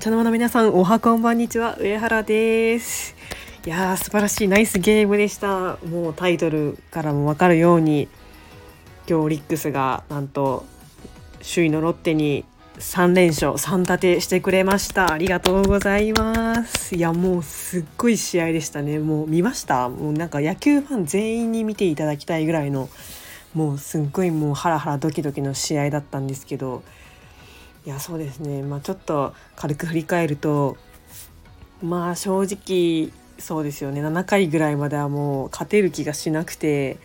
茶の間の皆さんおはこんばんにちは。上原です。いやー素晴らしいナイスゲームでした。もうタイトルからも分かるように今日オリックスがなんと首位のロッテに3連勝3立てしてくれました。ありがとうございます。いやもうすっごい試合でしたね。もう見ました？もうなんか野球ファン全員に見ていただきたいぐらいのもうすっごいもうハラハラドキドキの試合だったんですけどいやそうですね。まあちょっと軽く振り返るとまあ正直そうですよね。7回ぐらいまではもう勝てる気がしなくて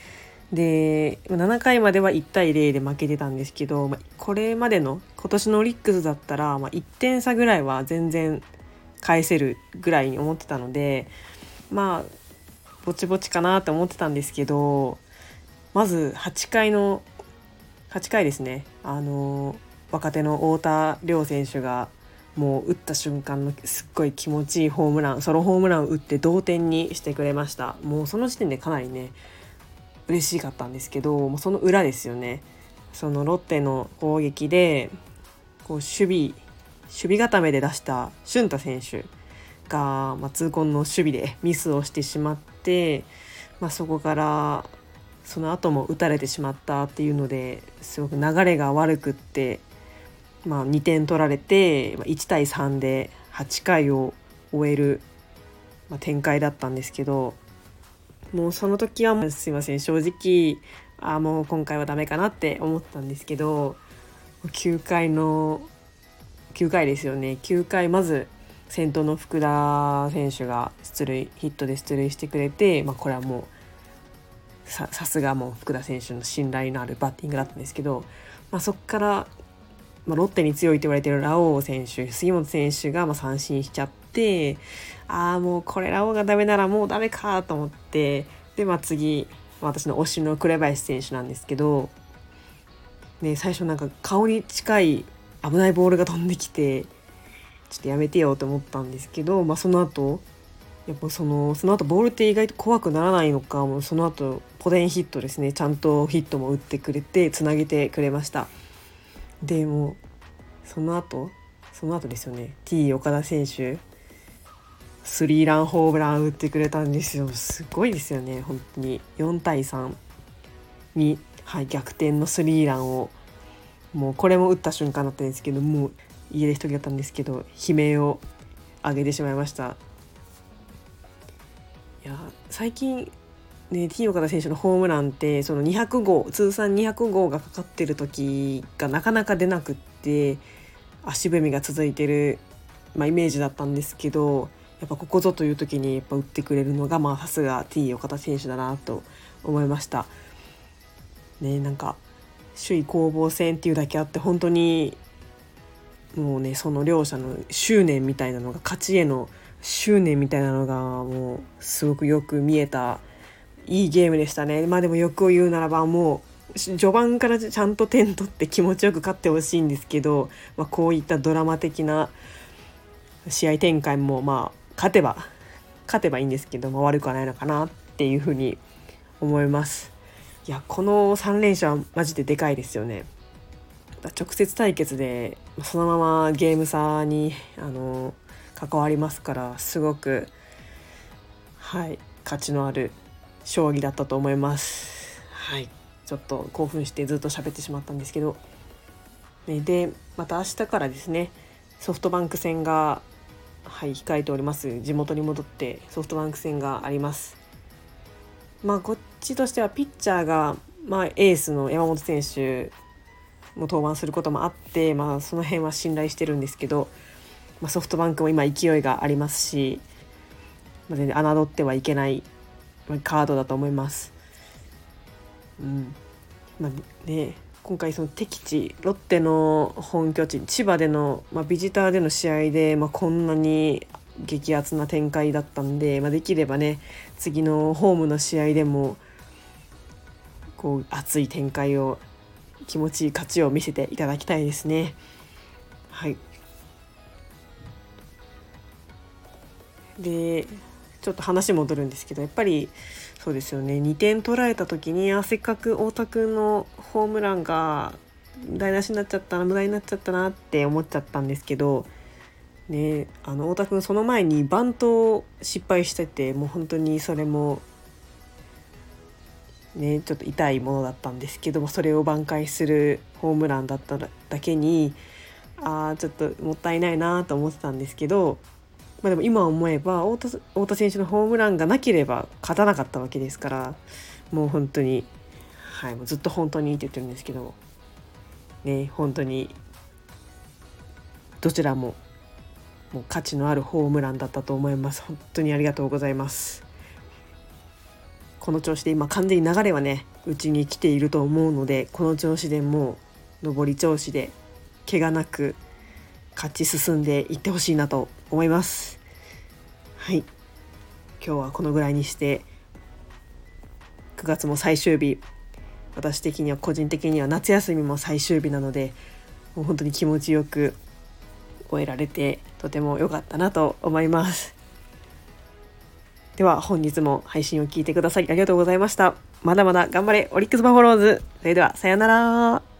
で7回までは1対0で負けてたんですけど、まあ、これまでの今年のオリックスだったら、まあ、1点差ぐらいは全然返せるぐらいに思ってたのでまあぼちぼちかなと思ってたんですけどまず8回の8回ですね。あの若手の太田亮選手がもう打った瞬間のすっごい気持ちいいホームランソロホームランを打って同点にしてくれました。もうその時点でかなりね嬉しかったんですけどもうその裏ですよね。そのロッテの攻撃でこう守備守備固めで出した俊太選手が、まあ、痛恨の守備でミスをしてしまって、まあ、そこからその後も打たれてしまったっていうのですごく流れが悪くって、まあ、2点取られて1対3で8回を終える、まあ、展開だったんですけどもうその時はすいません正直あもう今回はダメかなって思ったんですけど9回の9回ですよね。9回まず先頭の福田選手が出塁ヒットで出塁してくれて、まあ、これはもうさすがもう福田選手の信頼のあるバッティングだったんですけど、まあ、そこから、まあ、ロッテに強いと言われてるラオウ選手杉本選手がまあ三振しちゃってああもうこれラオウがダメならもうダメかと思ってで、まあ、次私の推しの紅林選手なんですけど、ね、最初なんか顔に近い危ないボールが飛んできてちょっとやめてよと思ったんですけど、まあ、その後やっぱそのその後ボールって意外と怖くならないのかもうその後ポテンヒットですね。ちゃんとヒットも打ってくれてつなげてくれました。でもその後その後ですよね。T 岡田選手スリーランホームラン打ってくれたんですよ。すごいですよね。本当に。4対3に、はい、逆転のスリーランを。もうこれも打った瞬間だったんですけどもう家で一人だったんですけど悲鳴を上げてしまいました。いや最近ね T 岡田選手のホームランってその200号通算200号がかかってる時がなかなか出なくって足踏みが続いてる、まあ、イメージだったんですけどやっぱここぞという時にやっぱ打ってくれるのがまあさすが T 岡田選手だなと思いました。ねなんか首位攻防戦っていうだけあって本当にもうねその両者の執念みたいなのが勝ちへの執念みたいなのがもうすごくよく見えたいいゲームでしたね。まあでも欲を言うならばもう序盤からちゃんと点取って気持ちよく勝ってほしいんですけど、まあ、こういったドラマ的な試合展開もまあ勝てば勝てばいいんですけど、まあ、悪くはないのかなっていうふうに思います。いやこの3連勝はマジででかいですよね。直接対決でそのままゲーム差にあの関わりますからすごくはい価値のある将棋だったと思います。はい。ちょっと興奮してずっと喋ってしまったんですけど、でまた明日からですねソフトバンク戦がはい控えております。地元に戻ってソフトバンク戦があります。まあこっちとしてはピッチャーが、まあ、エースの山本選手も登板することもあって、まあ、その辺は信頼してるんですけどまあ、ソフトバンクも今勢いがありますし、まあ、全然侮ってはいけないカードだと思います。うんまあね、今回その敵地ロッテの本拠地千葉での、まあ、ビジターでの試合で、まあ、こんなに激アツな展開だったんで、まあ、できればね次のホームの試合でもこう熱い展開を気持ちいい勝ちを見せていただきたいですね。はいでちょっと話戻るんですけどやっぱりそうですよね。2点取られた時にあせっかく太田君のホームランが台無しになっちゃったな無駄になっちゃったなって思っちゃったんですけどねあの太田君その前にバント失敗しててもう本当にそれもねちょっと痛いものだったんですけどもそれを挽回するホームランだっただけにあーちょっともったいないなと思ってたんですけど、まあ、でも今思えば太田太田選手のホームランがなければ勝たなかったわけですからもう本当に、はい、もうずっと本当にいいって言ってるんですけどね本当にどちらももう価値のあるホームランだったと思います。本当にありがとうございます。この調子で今完全に流れはねうちに来ていると思うのでこの調子でもう上り調子で怪我なく勝ち進んでいってほしいなと思います。はい。今日はこのぐらいにして9月も最終日私的には個人的には夏休みも最終日なのでもう本当に気持ちよく終えられてとても良かったなと思います。では本日も配信を聞いてくださりありがとうございました。まだまだ頑張れオリックスバファローズ。それではさようなら。